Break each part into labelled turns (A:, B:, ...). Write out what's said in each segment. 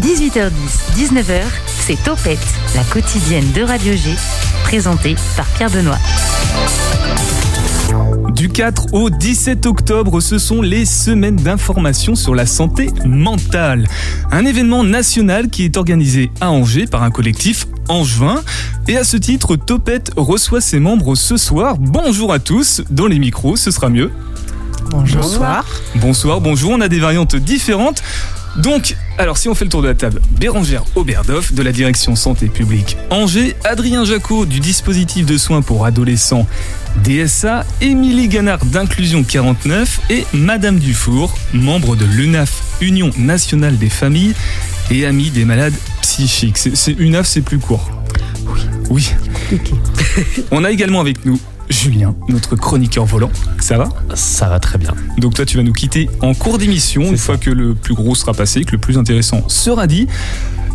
A: 18h10, 19h, c'est Topette, la quotidienne de Radio G, présentée par Pierre Benoît.
B: Du 4 au 17 octobre, ce sont les semaines d'information sur la santé mentale. Un événement national qui est organisé à Angers par un collectif angevin. Et à ce titre, Topette reçoit ses membres ce soir. Bonjour à tous, dans les micros, ce sera mieux.
C: Bonjour.
B: Bonsoir, bonjour, on a des variantes différentes. Donc, alors si on fait le tour de la table, Bérangère Oberdoff de la direction santé publique Angers, Adrien Jacot du dispositif de soins pour adolescents DSA, Émilie Ganard d'Inclusion 49 et Madame Dufour, membre de l'UNAF, Union nationale des familles et amis des malades psychiques. C'est UNAF, c'est plus court. Oui. Oui. On a également avec nous Julien, notre chroniqueur volant. Ça va?
D: Ça va très bien.
B: Donc toi, tu vas nous quitter en cours d'émission, une fois que le plus gros sera passé, que le plus intéressant sera dit.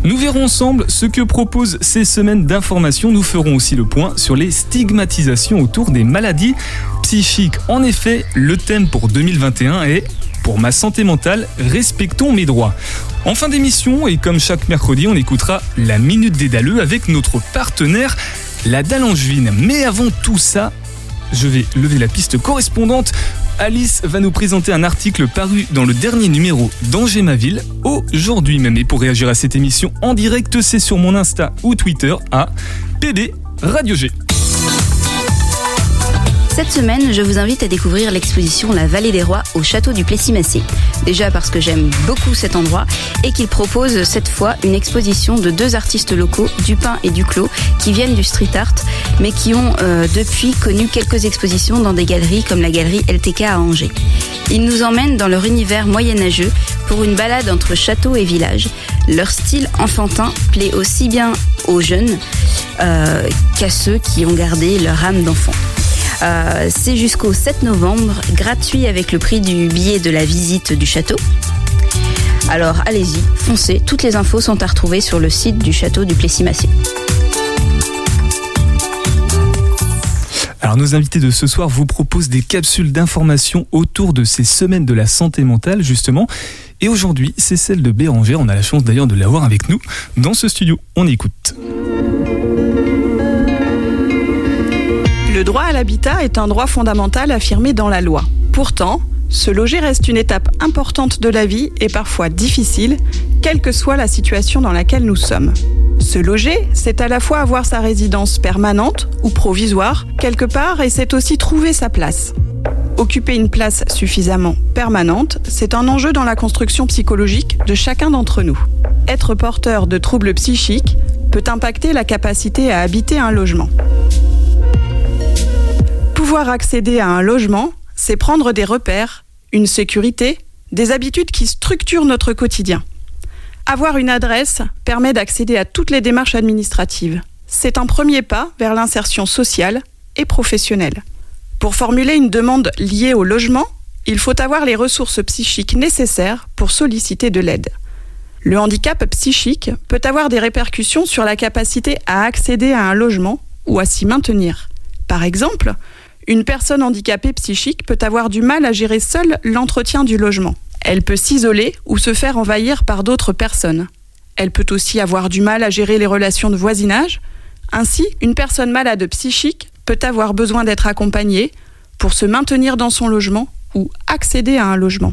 B: Nous verrons ensemble ce que proposent ces semaines d'information. Nous ferons aussi le point sur les stigmatisations autour des maladies psychiques. En effet, le thème pour 2021 est pour ma santé mentale, respectons mes droits. En fin d'émission, et comme chaque mercredi, on écoutera la Minute des Daleux avec notre partenaire, la Dallangevine. Mais avant tout ça, je vais lever la piste correspondante. Alice va nous présenter un article paru dans le dernier numéro d'Angers ma ville aujourd'hui même. Et pour réagir à cette émission en direct, c'est sur mon Insta ou Twitter à PD Radio G.
E: Cette semaine, je vous invite à découvrir l'exposition La Vallée des Rois au château du Plessis-Massé. Déjà parce que j'aime beaucoup cet endroit et qu'il propose cette fois une exposition de deux artistes locaux, Dupin et Duclos, qui viennent du street art, mais qui ont euh, depuis connu quelques expositions dans des galeries comme la galerie LTK à Angers. Ils nous emmènent dans leur univers moyenâgeux pour une balade entre château et village. Leur style enfantin plaît aussi bien aux jeunes euh, qu'à ceux qui ont gardé leur âme d'enfant. Euh, c'est jusqu'au 7 novembre, gratuit avec le prix du billet de la visite du château. Alors allez-y, foncez, toutes les infos sont à retrouver sur le site du château du Plessis-Massé.
B: Alors nos invités de ce soir vous proposent des capsules d'information autour de ces semaines de la santé mentale justement. Et aujourd'hui, c'est celle de Bérangère. On a la chance d'ailleurs de l'avoir avec nous dans ce studio. On écoute.
C: Le droit à l'habitat est un droit fondamental affirmé dans la loi. Pourtant, se loger reste une étape importante de la vie et parfois difficile, quelle que soit la situation dans laquelle nous sommes. Se loger, c'est à la fois avoir sa résidence permanente ou provisoire quelque part et c'est aussi trouver sa place. Occuper une place suffisamment permanente, c'est un enjeu dans la construction psychologique de chacun d'entre nous. Être porteur de troubles psychiques peut impacter la capacité à habiter un logement. Pouvoir accéder à un logement, c'est prendre des repères, une sécurité, des habitudes qui structurent notre quotidien. Avoir une adresse permet d'accéder à toutes les démarches administratives. C'est un premier pas vers l'insertion sociale et professionnelle. Pour formuler une demande liée au logement, il faut avoir les ressources psychiques nécessaires pour solliciter de l'aide. Le handicap psychique peut avoir des répercussions sur la capacité à accéder à un logement ou à s'y maintenir. Par exemple, une personne handicapée psychique peut avoir du mal à gérer seule l'entretien du logement. Elle peut s'isoler ou se faire envahir par d'autres personnes. Elle peut aussi avoir du mal à gérer les relations de voisinage. Ainsi, une personne malade psychique peut avoir besoin d'être accompagnée pour se maintenir dans son logement ou accéder à un logement.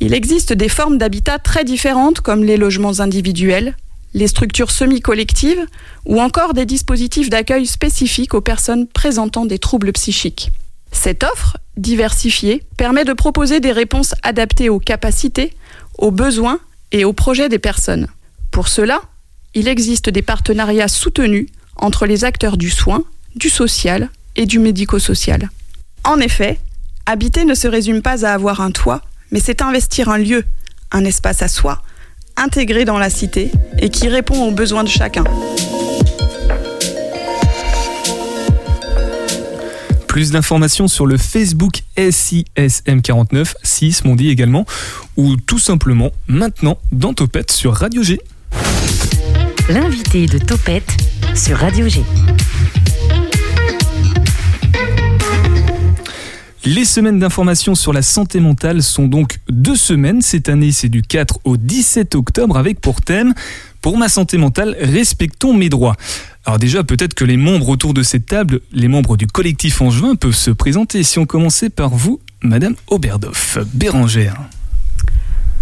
C: Il existe des formes d'habitat très différentes comme les logements individuels, les structures semi-collectives ou encore des dispositifs d'accueil spécifiques aux personnes présentant des troubles psychiques. Cette offre, diversifiée, permet de proposer des réponses adaptées aux capacités, aux besoins et aux projets des personnes. Pour cela, il existe des partenariats soutenus entre les acteurs du soin, du social et du médico-social. En effet, habiter ne se résume pas à avoir un toit, mais c'est investir un lieu, un espace à soi, intégré dans la cité et qui répond aux besoins de chacun.
B: Plus d'informations sur le Facebook SISM49, 6 m'ont dit également, ou tout simplement maintenant dans Topette sur Radio G.
A: L'invité de Topette sur Radio G.
B: Les semaines d'information sur la santé mentale sont donc deux semaines. Cette année, c'est du 4 au 17 octobre avec pour thème Pour ma santé mentale, respectons mes droits. Alors déjà, peut-être que les membres autour de cette table, les membres du collectif Angevin, peuvent se présenter. Si on commençait par vous, Madame Oberdoff, Bérangère.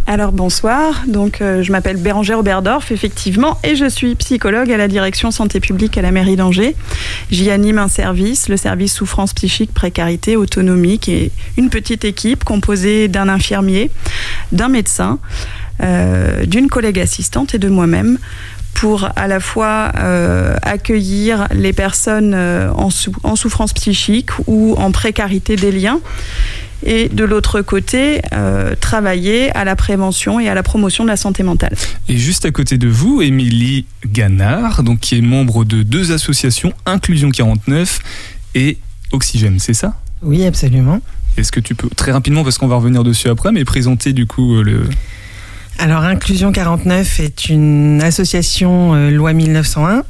C: Alors bonsoir, donc euh, je m'appelle Bérangère Oberdorf effectivement et je suis psychologue à la direction santé publique à la mairie d'Angers. J'y anime un service, le service souffrance psychique, précarité, autonomie qui est une petite équipe composée d'un infirmier, d'un médecin, euh, d'une collègue assistante et de moi-même pour à la fois euh, accueillir les personnes en, en souffrance psychique ou en précarité des liens et de l'autre côté, euh, travailler à la prévention et à la promotion de la santé mentale.
B: Et juste à côté de vous, Émilie Ganard, donc qui est membre de deux associations, Inclusion 49 et Oxygène, c'est ça?
D: Oui, absolument.
B: Est-ce que tu peux, très rapidement, parce qu'on va revenir dessus après, mais présenter du coup euh, le...
D: Alors, Inclusion 49 est une association euh, loi 1901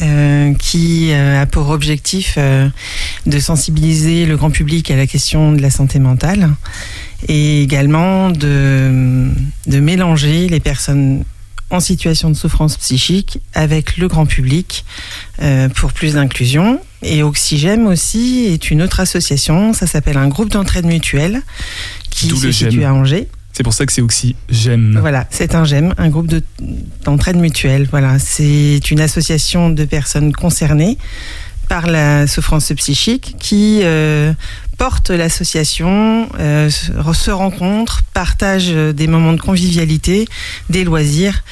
D: euh, qui euh, a pour objectif euh, de sensibiliser le grand public à la question de la santé mentale et également de, de mélanger les personnes en situation de souffrance psychique avec le grand public pour plus d'inclusion. Et Oxygène aussi est une autre association, ça s'appelle un groupe d'entraide mutuelle qui se situe à Angers.
B: C'est pour ça que c'est aussi GEM.
D: Voilà, c'est un GEM, un groupe d'entraide mutuelle. Voilà, c'est une association de personnes concernées par la souffrance psychique qui euh, porte l'association, euh, se rencontre, partage des moments de convivialité, des loisirs.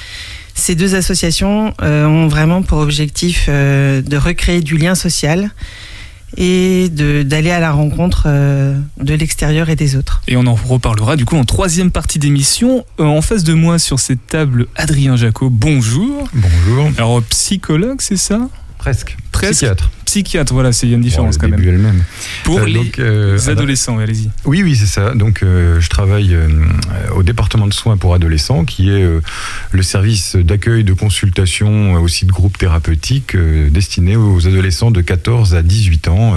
D: Ces deux associations euh, ont vraiment pour objectif de recréer du lien social et d'aller à la rencontre euh, de l'extérieur et des autres.
B: Et on en reparlera du coup en troisième partie d'émission. Euh, en face de moi sur cette table, Adrien Jacot, bonjour.
F: Bonjour.
B: Alors psychologue, c'est ça?
F: Presque.
B: Presque.
F: Psychiatre.
B: Psychiatre, voilà, il y a une différence quand même. Pour euh, les donc, euh, adolescents, allez-y.
F: Oui, oui, c'est ça. Donc, euh, je travaille au département de soins pour adolescents, qui est le service d'accueil, de consultation, aussi de groupe thérapeutique destiné aux adolescents de 14 à 18 ans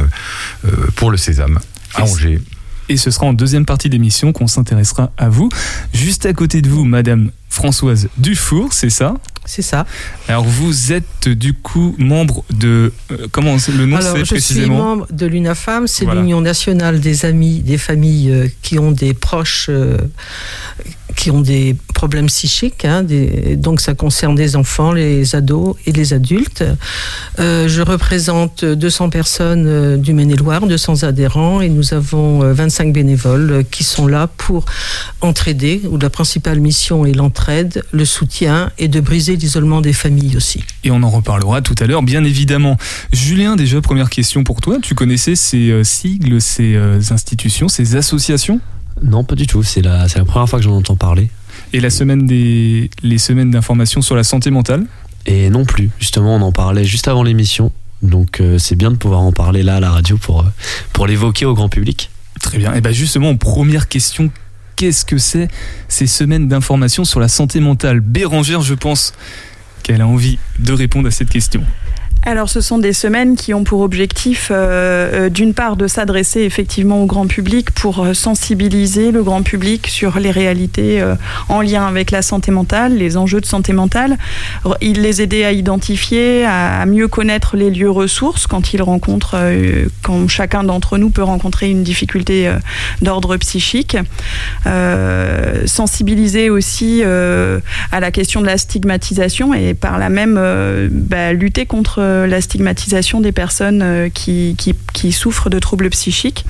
F: pour le Sésame à Angers.
B: Et ce sera en deuxième partie d'émission qu'on s'intéressera à vous. Juste à côté de vous, Madame Françoise Dufour, c'est ça?
G: C'est ça.
B: Alors vous êtes du coup membre de euh, comment le nom c'est précisément
G: Je suis membre de l'UNAFAM, c'est voilà. l'Union nationale des amis des familles euh, qui ont des proches euh, qui ont des problèmes psychiques. Hein, donc ça concerne des enfants, les ados et les adultes. Euh, je représente 200 personnes euh, du Maine-et-Loire, 200 adhérents, et nous avons 25 bénévoles qui sont là pour entraider, où la principale mission est l'entraide, le soutien et de briser l'isolement des familles aussi.
B: Et on en reparlera tout à l'heure, bien évidemment. Julien, déjà, première question pour toi. Tu connaissais ces euh, sigles, ces euh, institutions, ces associations?
H: Non, pas du tout. C'est la, la première fois que j'en entends parler.
B: Et la semaine des, les semaines d'information sur la santé mentale?
H: Et non plus. Justement, on en parlait juste avant l'émission. Donc euh, c'est bien de pouvoir en parler là à la radio pour, pour l'évoquer au grand public.
B: Très bien. Et bien justement, première question, qu'est-ce que c'est ces semaines d'information sur la santé mentale? Bérangère, je pense qu'elle a envie de répondre à cette question
C: alors ce sont des semaines qui ont pour objectif euh, d'une part de s'adresser effectivement au grand public pour sensibiliser le grand public sur les réalités euh, en lien avec la santé mentale, les enjeux de santé mentale, il les aider à identifier, à, mieux connaître les lieux ressources quand ils rencontrent, euh, quand chacun d'entre nous peut rencontrer une difficulté d'ordre psychique, sensibiliser aussi à la question de la stigmatisation et par là même bah, lutter contre la stigmatisation des personnes euh, qui souffrent de troubles psychiques.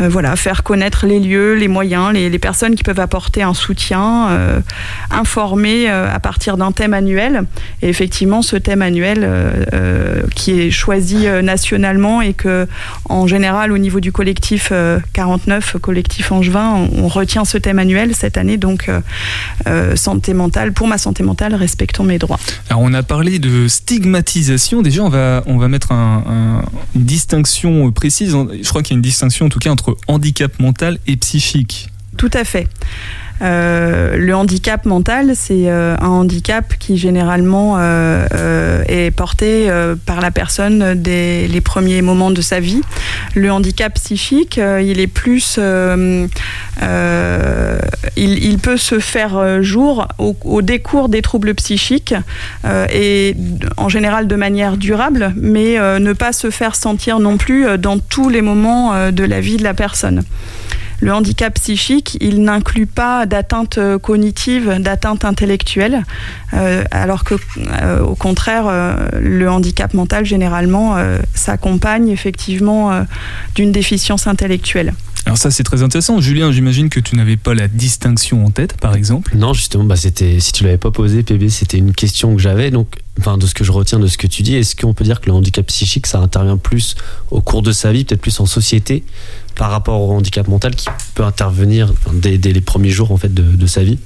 C: Euh, voilà, faire connaître les lieux, les moyens, les, les personnes qui peuvent apporter un soutien, euh, informer euh, à partir d'un thème annuel. Et effectivement, ce thème annuel qui est choisi nationalement et que, en général, au niveau du collectif 49, collectif Angevin, on, on, retient ce thème annuel cette année. Donc, santé mentale, pour ma santé mentale, respectons mes droits.
B: Alors, on a parlé de stigmatisation. Déjà, on va, on va mettre un, un, une distinction précise. Je crois qu'il y a une distinction, en tout cas, entre handicap mental et psychique.
C: Tout à fait. Le handicap mental, c'est un handicap qui généralement est porté par la personne dès les premiers moments de sa vie. Le handicap psychique, il est plus... il, peut se faire jour au, au décours des troubles psychiques et en général de manière durable, mais ne pas se faire sentir non plus dans tous les moments de la vie de la personne. Le handicap psychique, il n'inclut pas d'atteinte cognitive, d'atteinte intellectuelle, euh, alors que, euh, au contraire, euh, le handicap mental, généralement, s'accompagne effectivement d'une déficience intellectuelle.
B: Alors ça c'est très intéressant. Julien, j'imagine que tu n'avais pas la distinction en tête, par exemple.
H: Non, justement, bah c'était si tu l'avais pas posé, PB, c'était une question que j'avais. Donc, de ce que je retiens de ce que tu dis, est-ce qu'on peut dire que le handicap psychique, ça intervient plus au cours de sa vie, peut-être plus en société, par rapport au handicap mental qui peut intervenir dès, les premiers jours en fait de sa vie?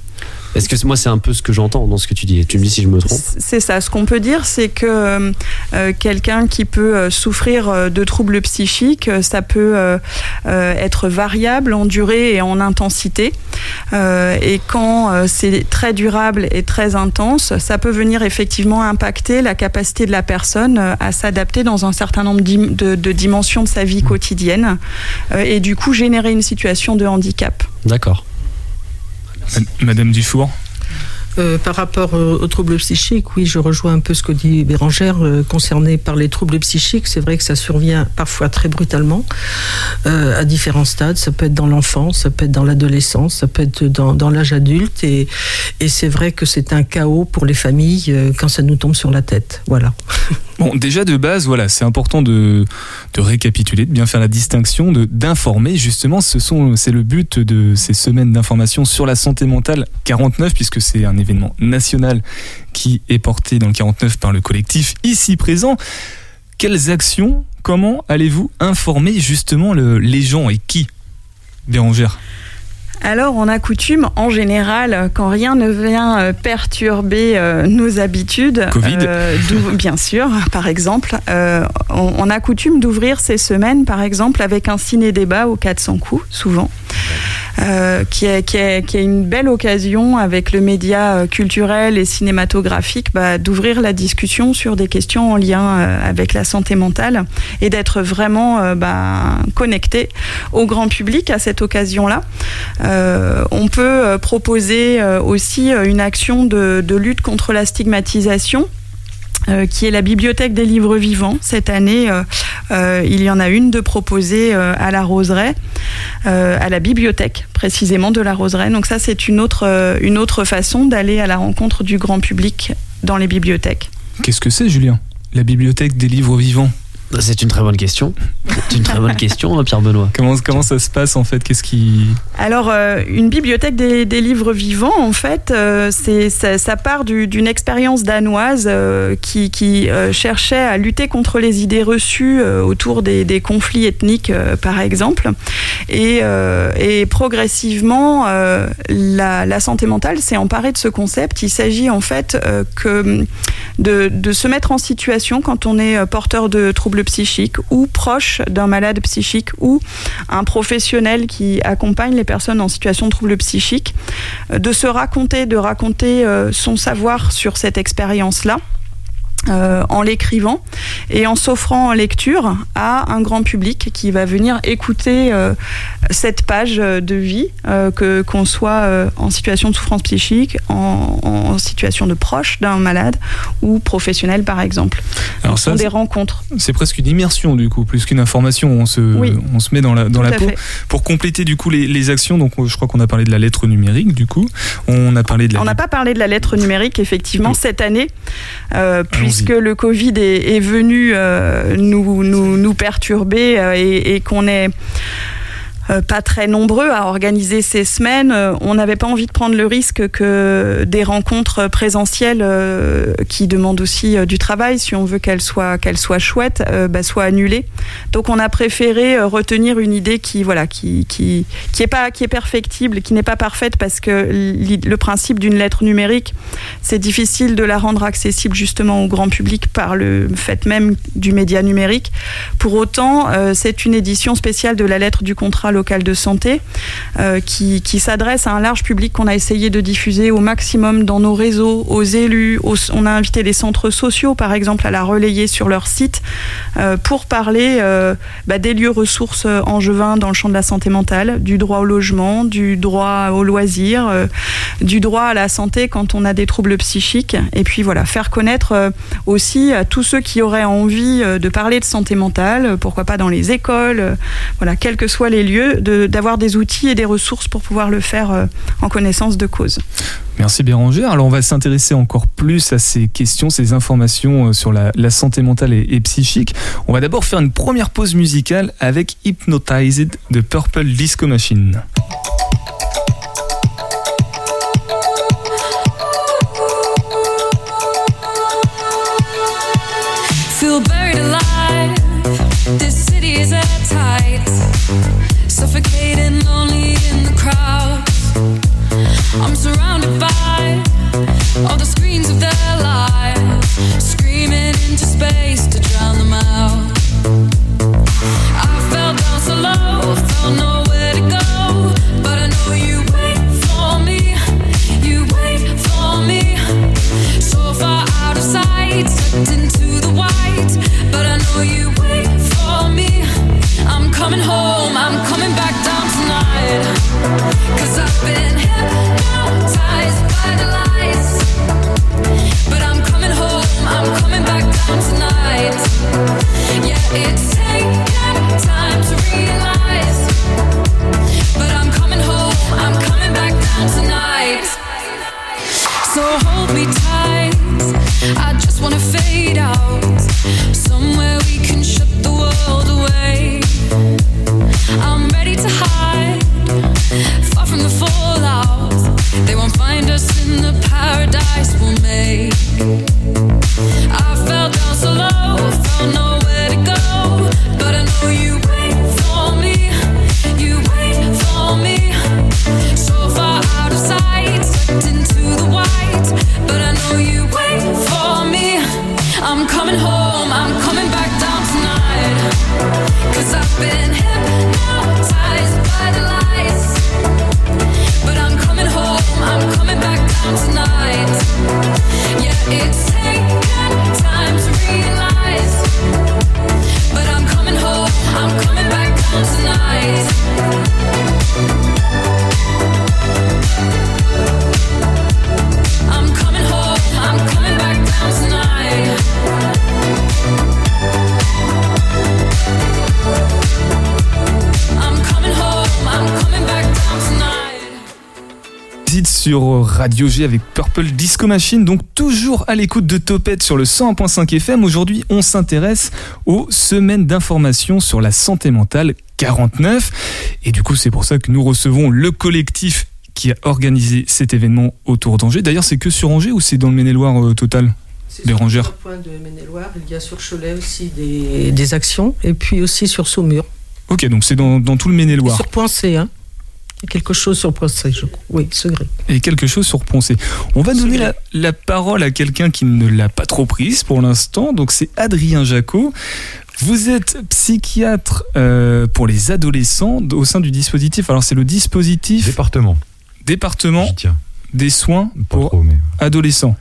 H: Est-ce que moi c'est un peu ce que j'entends dans ce que tu dis? Tu me dis si je me trompe.
C: C'est ça. Ce qu'on peut dire, c'est que euh, euh, quelqu'un qui peut euh, souffrir de troubles psychiques, ça peut être variable en durée et en intensité. et quand c'est très durable et très intense, ça peut venir effectivement impacter la capacité de la personne à s'adapter dans un certain nombre de, de dimensions de sa vie quotidienne et du coup générer une situation de handicap.
H: D'accord.
B: Madame Dufour
G: euh, par rapport aux, troubles psychiques, oui, je rejoins un peu ce que dit Bérangère. Euh, concerné par les troubles psychiques, c'est vrai que ça survient parfois très brutalement, euh, à différents stades. Ça peut être dans l'enfance, ça peut être dans l'adolescence, ça peut être dans, l'âge adulte. Et, et c'est vrai que c'est un chaos pour les familles quand ça nous tombe sur la tête. Voilà.
B: Bon, déjà de base, voilà, c'est important de, de, récapituler, de bien faire la distinction, d'informer. Justement, ce c'est le but de ces semaines d'information sur la santé mentale 49, puisque c'est un événement national qui est porté dans le 49 par le collectif ici présent. Quelles actions, comment allez-vous informer justement le, les gens et qui? Bérangère
C: alors, on a coutume, en général, quand rien ne vient euh, perturber euh, nos habitudes,
B: euh,
C: bien sûr, par exemple, on, a coutume d'ouvrir ces semaines, par exemple, avec un ciné-débat aux 400 coups, souvent. Euh, qui, est, une belle occasion avec le média euh, culturel et cinématographique bah, d'ouvrir la discussion sur des questions en lien euh, avec la santé mentale et d'être vraiment bah, connecté au grand public à cette occasion-là. on peut proposer aussi une action de lutte contre la stigmatisation euh, qui est la bibliothèque des livres vivants. Cette année, euh, euh, il y en a une de proposée à la Roseraie, à la bibliothèque précisément de la Roseraie. Donc ça, c'est une autre, une autre façon d'aller à la rencontre du grand public dans les bibliothèques.
B: Qu'est-ce que c'est, Julien? La bibliothèque des livres vivants?
H: C'est une très bonne question. C'est une très bonne question, hein, Pierre Benoît.
B: Comment, comment ça se passe en fait? Qu'est-ce qui
C: Alors, euh, une bibliothèque des, livres vivants, en fait, euh, c'est ça, part d'une expérience danoise euh, qui, qui cherchait à lutter contre les idées reçues autour des, conflits ethniques, par exemple, et, et progressivement, la, la, santé mentale s'est emparée de ce concept. Il s'agit en fait que de, de se mettre en situation quand on est porteur de troubles psychique ou proche d'un malade psychique ou un professionnel qui accompagne les personnes en situation de trouble psychique, euh, de se raconter, de raconter euh, son savoir sur cette expérience-là euh, en l'écrivant et en s'offrant en lecture à un grand public qui va venir écouter euh, cette page de vie, euh, que qu'on soit en situation de souffrance psychique, en, situation de proche d'un malade ou professionnel par exemple. Alors ça, sont des rencontres.
B: C'est presque une immersion du coup, plus qu'une information. On se, on se met dans la, dans la peau. Pour compléter du coup les, les, actions, donc je crois qu'on a parlé de la lettre numérique du coup. On a parlé de la...
C: On n'a pas parlé de la lettre numérique effectivement cette année, puis puisque le Covid est, venu euh, nous, nous, nous, perturber euh, et, et qu'on est pas très nombreux à organiser ces semaines. Euh, on n'avait pas envie de prendre le risque que des rencontres présentielles euh, qui demandent aussi du travail, si on veut qu'elles soient qu'elles soient chouettes, bah, soient annulées. Donc on a préféré retenir une idée qui voilà qui qui qui est pas qui est perfectible, qui n'est pas parfaite parce que le principe d'une lettre numérique, c'est difficile de la rendre accessible justement au grand public par le fait même du média numérique. Pour autant, c'est une édition spéciale de la lettre du contrat local de santé, qui, qui s'adresse à un large public qu'on a essayé de diffuser au maximum dans nos réseaux, aux élus. on a invité les centres sociaux, par exemple, à la relayer sur leur site pour parler bah, des lieux ressources angevins dans le champ de la santé mentale, du droit au logement, du droit au loisir, du droit à la santé quand on a des troubles psychiques. Et puis voilà, faire connaître aussi à tous ceux qui auraient envie de parler de santé mentale, pourquoi pas dans les écoles, voilà, quels que soient les lieux, d'avoir des outils et des ressources pour pouvoir le faire en connaissance de cause.
I: Merci Bérangère. Alors on va s'intéresser encore plus à ces questions, ces informations sur la, santé mentale et, psychique. On va d'abord faire une première pause musicale avec Hypnotized de Purple Disco Machine. suffocating lonely in the crowd I'm surrounded by all the screens of their lives Screaming into space to drown them out I fell down so low, don't know where to go But I know you will. Sur Radio G avec Purple Disco Machine, donc toujours à l'écoute de Topette sur le 101.5 FM. Aujourd'hui, on s'intéresse aux semaines d'information sur la santé mentale 49. Et du coup, c'est pour ça que nous recevons le collectif qui a organisé cet événement autour d'Angers. D'ailleurs, c'est que sur Angers ou c'est dans le Maine-et-Loire euh, total
G: des rangeurs point de Maine-et-Loire. Il y a sur Cholet aussi des, actions et puis aussi sur Saumur.
I: Ok, donc c'est dans, tout le Maine-et-Loire.
G: Sur Point C, hein quelque chose sur Poncé, je crois. Oui, Segré.
I: Et quelque chose sur Poncé. On va donner la, parole à quelqu'un qui ne l'a pas trop prise pour l'instant. Donc c'est Adrien Jacot. Vous êtes psychiatre euh, pour les adolescents au sein du dispositif. Alors c'est le dispositif
F: département.
I: Département des soins pour adolescents.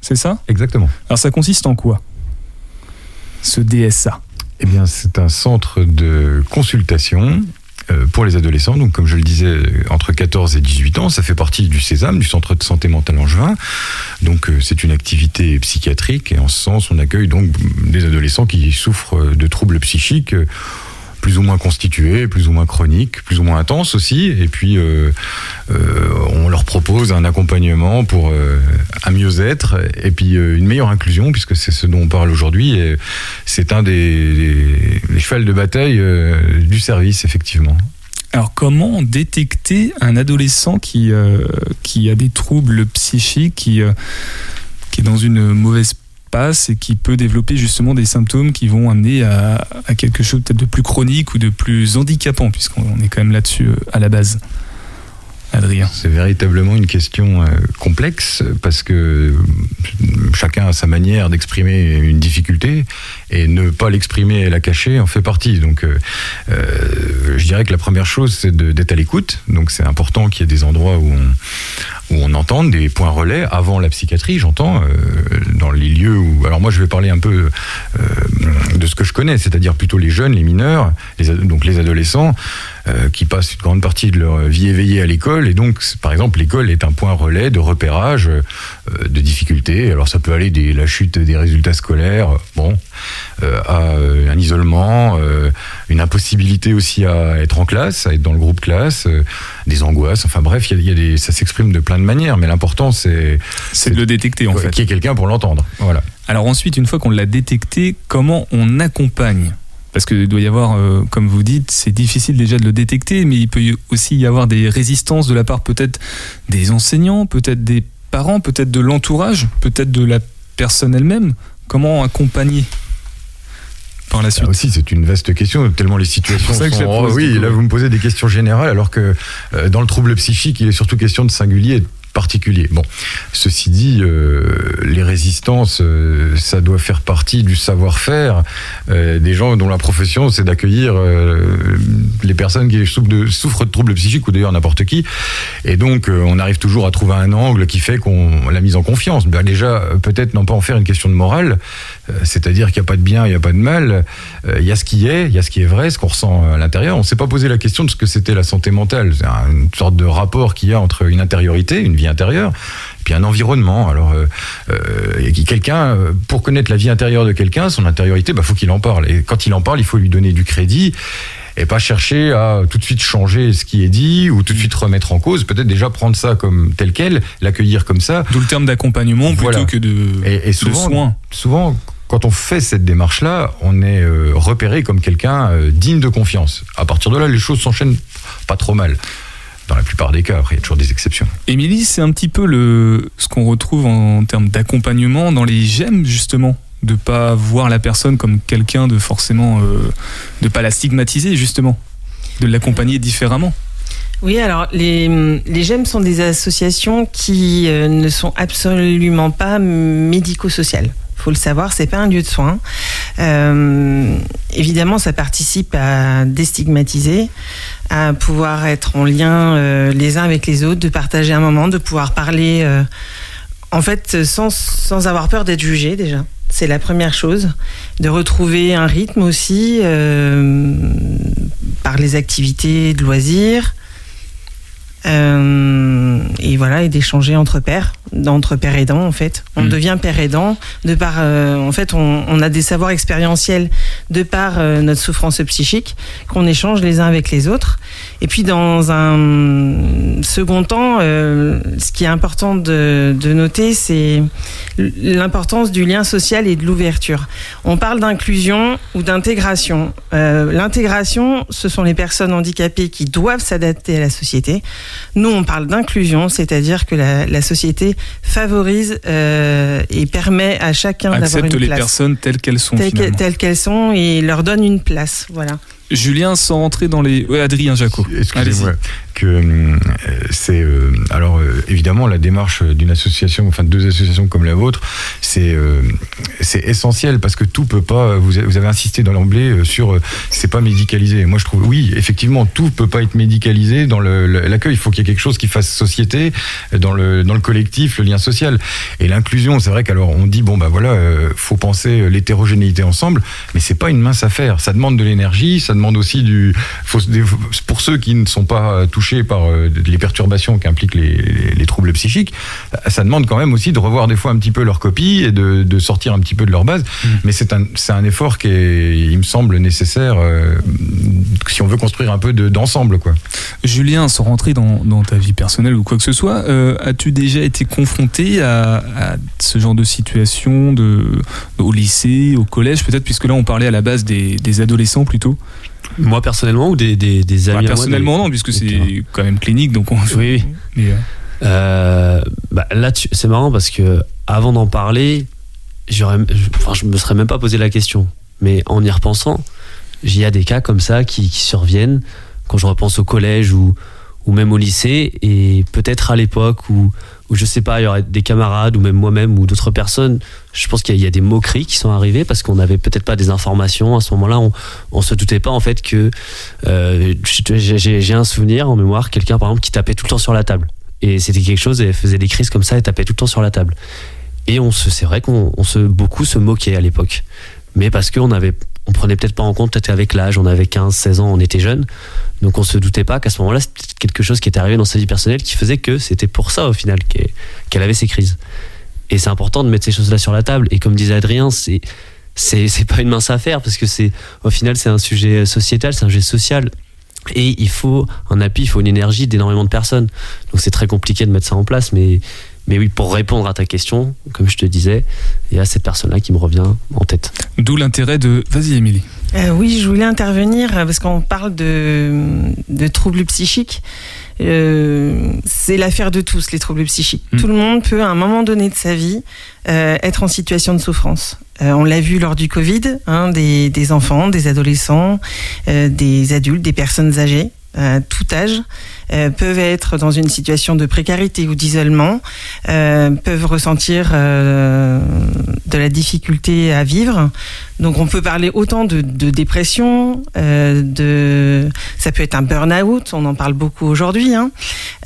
I: C'est ça?
F: Exactement.
I: Alors ça consiste en quoi? Ce DSA
F: eh bien, c'est un centre de consultation pour les adolescents. Donc, comme je le disais, entre 14 et 18 ans, ça fait partie du Sésame, du Centre de santé mentale angevin. Donc, euh, c'est une activité psychiatrique et en ce sens, on accueille donc des adolescents qui souffrent de troubles psychiques plus ou moins constitués, plus ou moins chroniques, plus ou moins intenses aussi. Et puis, euh, euh, propose un accompagnement pour euh, un mieux-être et puis une meilleure inclusion, puisque c'est ce dont on parle aujourd'hui. Et c'est un des, des, chevals de bataille du service, effectivement.
I: Alors, comment détecter un adolescent qui, qui a des troubles psychiques, qui, qui est dans une mauvaise passe et qui peut développer justement des symptômes qui vont amener à, quelque chose peut-être de plus chronique ou de plus handicapant, puisqu'on est quand même là-dessus euh, à la base?
B: Adrien
F: C'est véritablement une question complexe parce que chacun a sa manière d'exprimer une difficulté et ne pas l'exprimer et la cacher en fait partie. Donc je dirais que la première chose c'est d'être à l'écoute. Donc c'est important qu'il y ait des endroits où on, où on entend des points relais avant la psychiatrie, j'entends, euh, dans les lieux où... Alors moi je vais parler un peu euh, de ce que je connais, c'est-à-dire plutôt les jeunes, les mineurs, les, donc les adolescents, euh, qui passent une grande partie de leur vie éveillée à l'école. Et donc, par exemple, l'école est un point relais de repérage de difficultés. Alors ça peut aller de la chute des résultats scolaires, bon, à un isolement, une impossibilité aussi à être en classe, à être dans le groupe classe, des angoisses. Enfin bref, il y a, des, ça s'exprime de plein de manières, mais l'important c'est
B: c'est de le détecter en fait.
F: Qu'il y ait quelqu'un pour l'entendre. Voilà.
B: Alors ensuite, une fois qu'on l'a détecté, comment on accompagne parce qu'il doit y avoir, euh, comme vous dites, c'est difficile déjà de le détecter, mais il peut aussi y avoir des résistances de la part peut-être des enseignants, peut-être des parents, peut-être de l'entourage, peut-être de la personne elle-même. Comment accompagner par la suite?
F: aussi, c'est une vaste question, tellement les situations sont... oui, là, vous me posez des questions générales, alors que euh, dans le trouble psychique, il est surtout question de singulier Bon, ceci dit, euh, les résistances, euh, ça doit faire partie du savoir-faire euh, des gens dont la profession, c'est d'accueillir les personnes qui souffrent de, troubles psychiques ou d'ailleurs n'importe qui. Et donc, on arrive toujours à trouver un angle qui fait qu'on la mise en confiance. Ben déjà, peut-être non pas en faire une question de morale, c'est-à-dire qu'il n'y a pas de bien, il n'y a pas de mal. Il y a ce qui est, il y a ce qui est vrai, ce qu'on ressent à l'intérieur. On ne s'est pas posé la question de ce que c'était la santé mentale. C'est une sorte de rapport qu'il y a entre une intériorité, une vie intérieure, puis un environnement. Alors, euh, euh, quelqu'un, euh, pour connaître la vie intérieure de quelqu'un, son intériorité, bah faut qu'il en parle. Et quand il en parle, il faut lui donner du crédit et pas chercher à tout de suite changer ce qui est dit ou tout de suite remettre en cause. Peut-être déjà prendre ça comme tel quel, l'accueillir comme ça.
B: D'où le terme d'accompagnement plutôt que de,
F: et, souvent, Souvent, quand on fait cette démarche-là, on est repéré comme quelqu'un digne de confiance. À partir de là, les choses s'enchaînent pas trop mal dans la plupart des cas. Après, il y a toujours des exceptions.
B: Émilie, c'est un petit peu le, ce qu'on retrouve en, termes d'accompagnement dans les gemmes, justement de pas voir la personne comme quelqu'un de forcément euh, de pas la stigmatiser justement de l'accompagner différemment
D: oui, alors les, les GEM sont des associations qui euh, ne sont absolument pas médico-sociales faut le savoir, c'est pas un lieu de soins. Euh, évidemment, ça participe à déstigmatiser, à pouvoir être en lien euh, les uns avec les autres, de partager un moment, de pouvoir parler, euh, en fait, sans, sans avoir peur d'être jugé déjà. C'est la première chose, de retrouver un rythme aussi par les activités de loisirs, et voilà, et d'échanger entre pères, entre pères aidants en fait. On mm. devient père aidant de par, euh, en fait, on, on, a des savoirs expérientiels de par euh, notre souffrance psychique qu'on échange les uns avec les autres. Et puis dans un second temps, ce qui est important de, de noter, c'est l'importance du lien social et de l'ouverture. On parle d'inclusion ou d'intégration. L'intégration, ce sont les personnes handicapées qui doivent s'adapter à la société. Nous, on parle d'inclusion, c'est-à-dire que la, société favorise euh, et permet à chacun d'avoir une place.
B: Accepte les personnes telles qu'elles sont.
D: Telles qu'elles sont et leur donne une place. Voilà.
B: Julien, sans rentrer dans les. Oui, Adrien Jaco.
F: Excusez-moi. Euh, c'est euh, alors euh, évidemment la démarche d'une association, enfin de deux associations comme la vôtre, c'est c'est essentiel parce que tout peut pas. Vous, avez insisté dans l'emblée sur c'est pas médicalisé. Moi, je trouve oui, effectivement, tout peut pas être médicalisé dans l'accueil. Il faut qu'il y ait quelque chose qui fasse société dans le dans le collectif, le lien social et l'inclusion. C'est vrai qu'alors on dit bon bah voilà, faut penser l'hétérogénéité ensemble, mais c'est pas une mince affaire. Ça demande de l'énergie, ça demande aussi du. pour ceux qui ne sont pas euh, touchés par euh, les perturbations qu'impliquent les, les, troubles psychiques, ça demande quand même aussi de revoir des fois un petit peu leur copie et de, de sortir un petit peu de leur base. Mm. Mais c'est un, un effort qui est, il me semble, nécessaire euh, si on veut construire un peu d'ensemble. quoi.
B: Julien, sans rentrer dans, dans, ta vie personnelle ou quoi que ce soit, as-tu déjà été confronté à, à, ce genre de situation de, au lycée, au collège, peut-être, puisque là on parlait à la base des, des adolescents plutôt?
H: Moi personnellement ou des, des, des amis
B: bah, Personnellement non, puisque c'est quand même clinique, donc on...
H: Oui, oui. Euh, euh, bah, là, c'est marrant parce que avant d'en parler, j'aurais, enfin, je me serais même pas posé la question. Mais en y repensant, il y a des cas comme ça qui, qui surviennent quand je repense au collège ou, ou même au lycée. Et peut-être à l'époque où, où, je sais pas, il y aurait des camarades ou même moi-même ou d'autres personnes, je pense qu'il y, a des moqueries qui sont arrivées parce qu'on n'avait peut-être pas des informations. À ce moment-là, on, on se doutait pas en fait que euh, j'ai un souvenir en mémoire, quelqu'un par exemple qui tapait tout le temps sur la table. Et c'était quelque chose, et faisait des crises comme ça et tapait tout le temps sur la table. Et on se, c'est vrai qu'on se, beaucoup se moquait à l'époque. Mais parce qu'on avait, on prenait peut-être pas en compte, peut-être avec l'âge, on avait 15, 16 ans, on était jeunes. Donc on se doutait pas qu'à ce moment-là, c'était quelque chose qui était arrivé dans sa vie personnelle qui faisait que c'était pour ça au final qu'elle avait ces crises. Et c'est important de mettre ces choses-là sur la table. Et comme disait Adrien, c'est, c'est pas une mince affaire parce que c'est, au final, c'est un sujet sociétal, c'est un sujet social. Et il faut un appui, il faut une énergie d'énormément de personnes. Donc c'est très compliqué de mettre ça en place, mais mais oui, pour répondre à ta question, comme je te disais, il y a cette personne-là qui me revient en tête.
B: D'où l'intérêt de... Vas-y, Émilie.
D: Euh, oui, je voulais intervenir parce qu'on parle de, de troubles psychiques. Euh, c'est l'affaire de tous, les troubles psychiques. Mm. Tout le monde peut, à un moment donné de sa vie, euh, être en situation de souffrance. Euh, on l'a vu lors du Covid, hein, des, des, enfants, des adolescents, euh, des adultes, des personnes âgées, à tout âge. Euh, peuvent être dans une situation de précarité ou d'isolement, euh, peuvent ressentir euh, de la difficulté à vivre. Donc on peut parler autant de, de dépression, de ça peut être un burn-out, on en parle beaucoup aujourd'hui. Hein.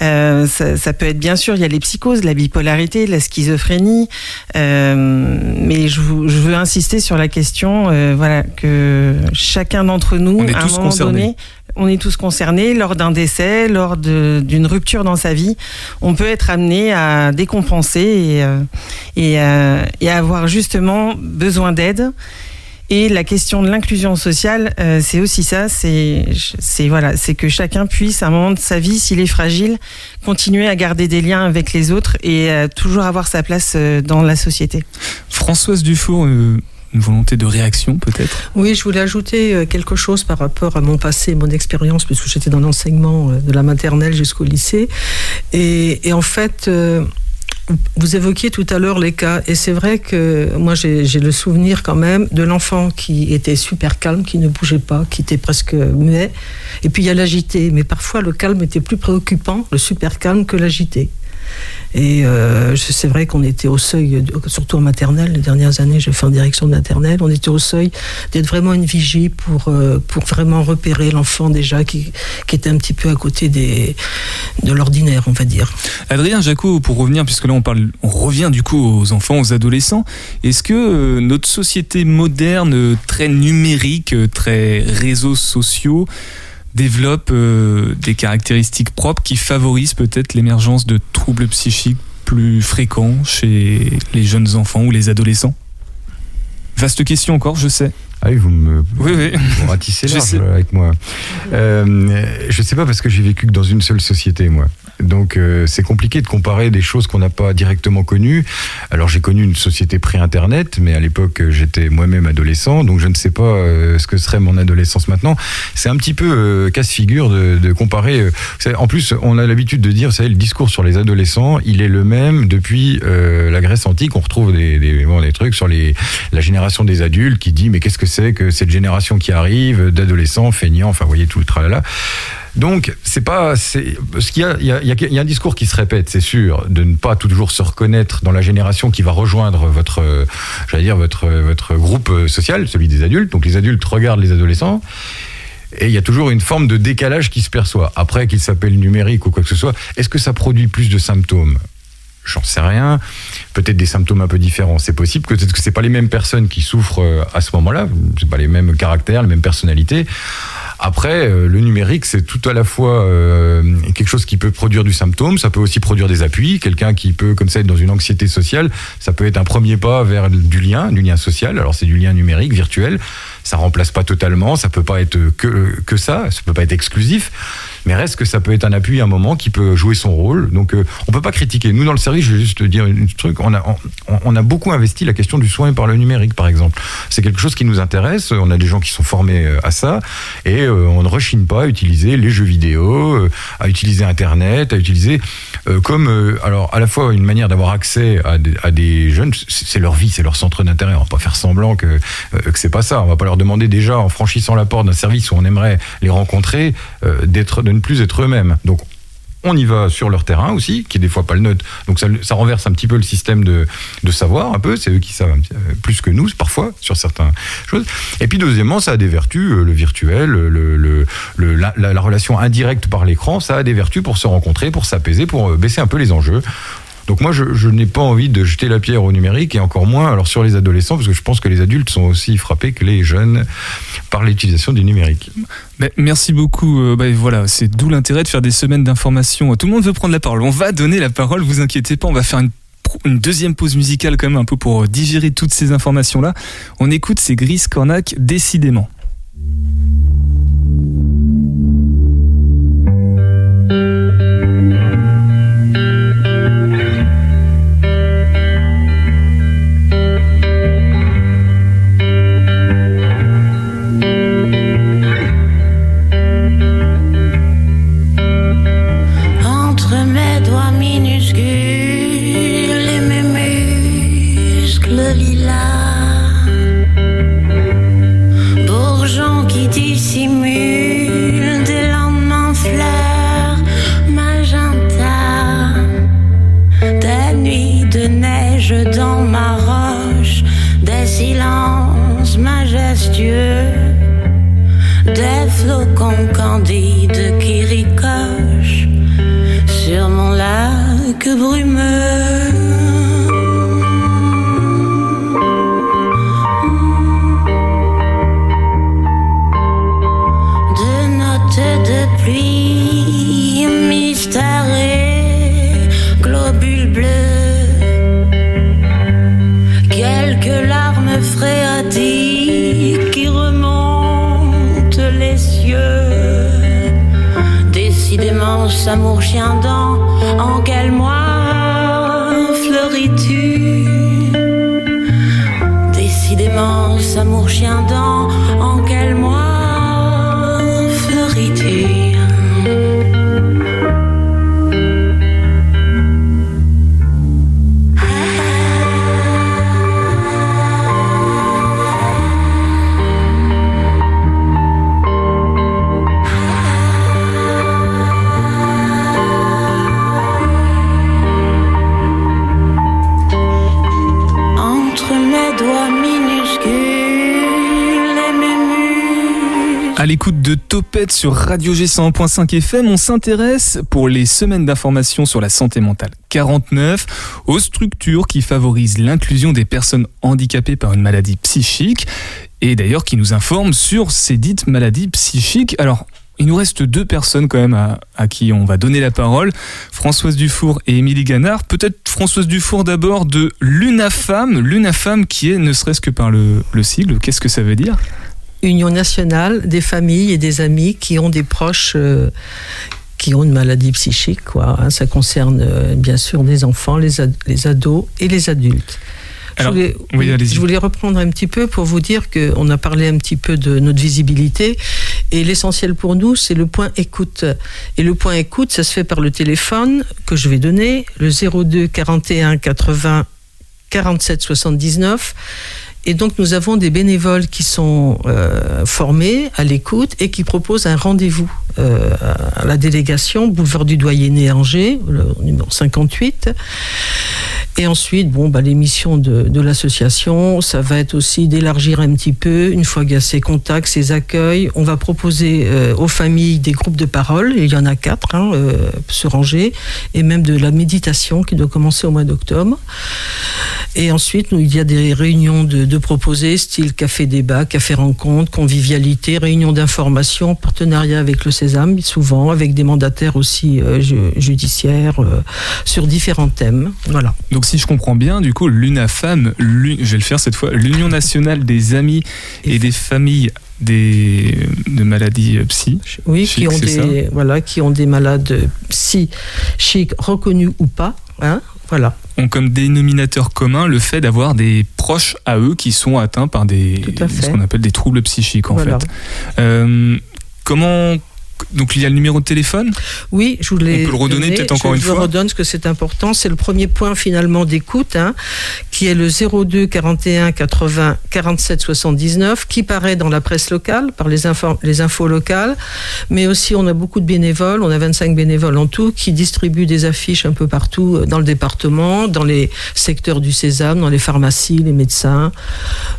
D: Ça, ça, peut être bien sûr, il y a les psychoses, la bipolarité, la schizophrénie, mais je, je, veux insister sur la question, voilà, que chacun d'entre nous,
B: à un moment concernés. donné,
D: on est tous concernés lors d'un décès, lors d'une rupture dans sa vie. On peut être amené à décompenser et, euh, et, euh, avoir justement besoin d'aide. Et la question de l'inclusion sociale, euh, c'est aussi ça, c'est voilà, c'est que chacun puisse, à un moment de sa vie, s'il est fragile, continuer à garder des liens avec les autres et toujours avoir sa place dans la société.
B: Françoise Dufour, une volonté de réaction peut-être?
G: Oui, je voulais ajouter euh, quelque chose par rapport à mon passé, mon expérience, puisque j'étais dans l'enseignement euh, de la maternelle jusqu'au lycée. Et, en fait, euh, vous évoquiez tout à l'heure les cas, et c'est vrai que moi j'ai le souvenir quand même de l'enfant qui était super calme, qui ne bougeait pas, qui était presque muet, et puis il y a l'agité, mais parfois le calme était plus préoccupant, le super calme, que l'agité. Et euh, c'est vrai qu'on était au seuil, surtout en maternelle, les dernières années, j'ai fait en direction de maternelle, on était au seuil d'être vraiment une vigie pour, euh, pour vraiment repérer l'enfant déjà qui, qui était un petit peu à côté de l'ordinaire, on va dire.
B: Adrien Jacot, pour revenir, puisque là on, parle, on revient du coup aux enfants, aux adolescents, est-ce que euh, notre société moderne, très numérique, très réseaux sociaux, développe euh, des caractéristiques propres qui favorisent peut-être l'émergence de troubles psychiques plus fréquents chez les jeunes enfants ou les adolescents? Vaste question encore, je sais.
F: Ah oui, vous me oui, oui. Vous ratissez large avec moi. Euh, je sais pas parce que j'ai vécu que dans une seule société, moi. Donc euh, c'est compliqué de comparer des choses qu'on n'a pas directement connues. Alors j'ai connu une société pré-internet, mais à l'époque j'étais moi-même adolescent, donc je ne sais pas euh, ce que serait mon adolescence maintenant. C'est un petit peu euh, casse-figure de, de, comparer. Euh, en plus, on a l'habitude de dire, vous savez, le discours sur les adolescents, il est le même depuis euh, la Grèce antique. On retrouve des, des, bon, des trucs sur les, la génération des adultes qui dit mais qu'est-ce que c'est que cette génération qui arrive d'adolescents feignants, enfin vous voyez tout le tralala. Donc, c'est pas, parce qu'il y a, il y, a, y a un discours qui se répète, c'est sûr, de ne pas toujours se reconnaître dans la génération qui va rejoindre votre, j'allais dire votre, votre groupe social, celui des adultes. Donc, les adultes regardent les adolescents. Et il y a toujours une forme de décalage qui se perçoit. Après qu'il s'appelle numérique ou quoi que ce soit, est-ce que ça produit plus de symptômes? J'en sais rien. Peut-être des symptômes un peu différents. C'est possible. Peut-être que c'est pas les mêmes personnes qui souffrent à ce moment-là. C'est pas les mêmes caractères, les mêmes personnalités. Après, euh, le numérique, c'est tout à la fois euh, quelque chose qui peut produire du symptôme, ça peut aussi produire des appuis. Quelqu'un qui peut, comme ça, être dans une anxiété sociale, ça peut être un premier pas vers du lien, du lien social. Alors c'est du lien numérique, virtuel. Ça remplace pas totalement, ça peut pas être que, que ça, ça peut pas être exclusif mais reste que ça peut être un appui à un moment qui peut jouer son rôle. Donc euh, on peut pas critiquer. Nous dans le service, je vais juste te dire un truc, on a, beaucoup investi la question du soin par le numérique par exemple. C'est quelque chose qui nous intéresse, on a des gens qui sont formés euh, à ça et euh, on ne rechigne pas à utiliser les jeux vidéo, euh, à utiliser internet, à utiliser comme alors à la fois une manière d'avoir accès à des, à des jeunes, c'est leur vie, c'est leur centre d'intérêt. On va pas faire semblant que que c'est pas ça. On va pas leur demander déjà en franchissant la porte d'un service où on aimerait les rencontrer d'être ne plus être eux-mêmes. Donc on y va sur leur terrain aussi, qui est des fois pas le neutre. Donc ça, renverse un petit peu le système de, de savoir un peu. C'est eux qui savent plus que nous parfois sur certaines choses. Et puis deuxièmement, ça a des vertus, euh, le virtuel, la, la, relation indirecte par l'écran, ça a des vertus pour se rencontrer, pour s'apaiser, pour euh, baisser un peu les enjeux. Donc moi, je, n'ai pas envie de jeter la pierre au numérique et encore moins alors sur les adolescents, parce que je pense que les adultes sont aussi frappés que les jeunes par l'utilisation du numérique.
B: merci beaucoup. Euh, bah, voilà, c'est d'où l'intérêt de faire des semaines d'information. Tout le monde veut prendre la parole. On va donner la parole. Vous inquiétez pas, on va faire une une deuxième pause musicale quand même un peu pour digérer toutes ces informations là. On écoute ces Gris Cornac décidément. On dit. amour chien dans sur Radio G 100.5 FM, on s'intéresse pour les semaines d'information sur la santé mentale 49 aux structures qui favorisent l'inclusion des personnes handicapées par une maladie psychique et d'ailleurs qui nous informent sur ces dites maladies psychiques. Alors, il nous reste deux personnes quand même à, qui on va donner la parole, Françoise Dufour et Émilie Ganard. Peut-être Françoise Dufour d'abord de l'UNAFAM, l'UNAFAM qui est ne serait-ce que par le sigle, qu'est-ce que ça veut dire?
G: Union nationale des familles et des amis qui ont des proches euh, qui ont une maladie psychique. Quoi. Hein. ça concerne euh, bien sûr les enfants, les, les ados et les adultes. je, voulais, je, voulais, reprendre un petit peu pour vous dire qu'on a parlé un petit peu de notre visibilité et l'essentiel pour nous, c'est le point écoute. Et le point écoute, ça se fait par le téléphone que je vais donner, le 02 41 80 47 79 et donc nous avons des bénévoles qui sont euh, formés à l'écoute et qui proposent un rendez-vous euh, à la délégation boulevard du Doyenné Angers, le numéro 58. Et ensuite, bon, bah, les de, l'association, ça va être aussi d'élargir un petit peu, une fois qu'il y a ces contacts, ces accueils, on va proposer euh, aux familles des groupes de parole, il y en a quatre hein, euh, sur Angers, et même de la méditation qui doit commencer au mois d'octobre. Et ensuite, il y a des réunions de, de proposer, style café débat, café rencontre, convivialité, réunion d'information, partenariat avec le Sésame, souvent, avec des mandataires aussi euh, judiciaires, sur différents thèmes. Voilà.
B: Donc si je comprends bien, du coup, l'UNAFAM, je vais le faire cette fois, l'Union nationale des amis et des familles des de maladies euh, psy.
G: Oui, qui ont des voilà, qui ont des malades psychiques reconnus ou pas, hein, voilà.
B: Ont comme dénominateur commun le fait d'avoir des proches à eux qui sont atteints par des ce qu'on appelle des troubles psychiques en fait. Euh, comment donc il y a le numéro de téléphone
G: Oui, je voulais.
B: On peut le redonner peut-être encore une fois.
G: Je redonne parce que c'est important. C'est le premier point finalement d'écoute, hein, qui est le 02 41 80 47 79, qui paraît dans la presse locale, par les, infos, les infos locales, mais aussi on a beaucoup de bénévoles, on a 25 bénévoles en tout, qui distribuent des affiches un peu partout euh, dans le département, dans les secteurs du Sésame, dans les pharmacies, les médecins,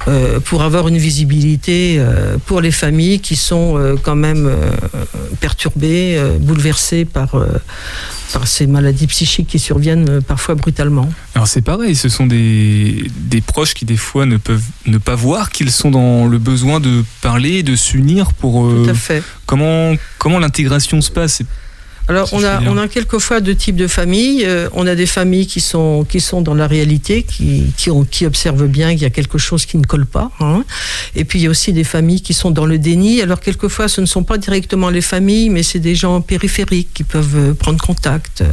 G: euh, pour avoir une visibilité euh, pour les familles qui sont euh, quand même perturbées, euh, bouleversées par, euh, par ces maladies psychiques qui surviennent euh, parfois brutalement.
B: Alors c'est pareil, ce sont des, des proches qui des fois ne peuvent ne pas voir qu'ils sont dans le besoin de parler, de s'unir pour...
G: Tout à fait.
B: comment comment l'intégration se passe?
G: Alors,
B: Si
G: on a, on a quelquefois deux types de familles. Euh, on a des familles qui sont, qui sont dans la réalité, qui, qui, ont, qui observent bien qu'il y a quelque chose qui ne colle pas. hein. Et puis, il y a aussi des familles qui sont dans le déni. Alors, quelquefois, ce ne sont pas directement les familles, mais c'est des gens périphériques qui peuvent euh, prendre contact. Euh,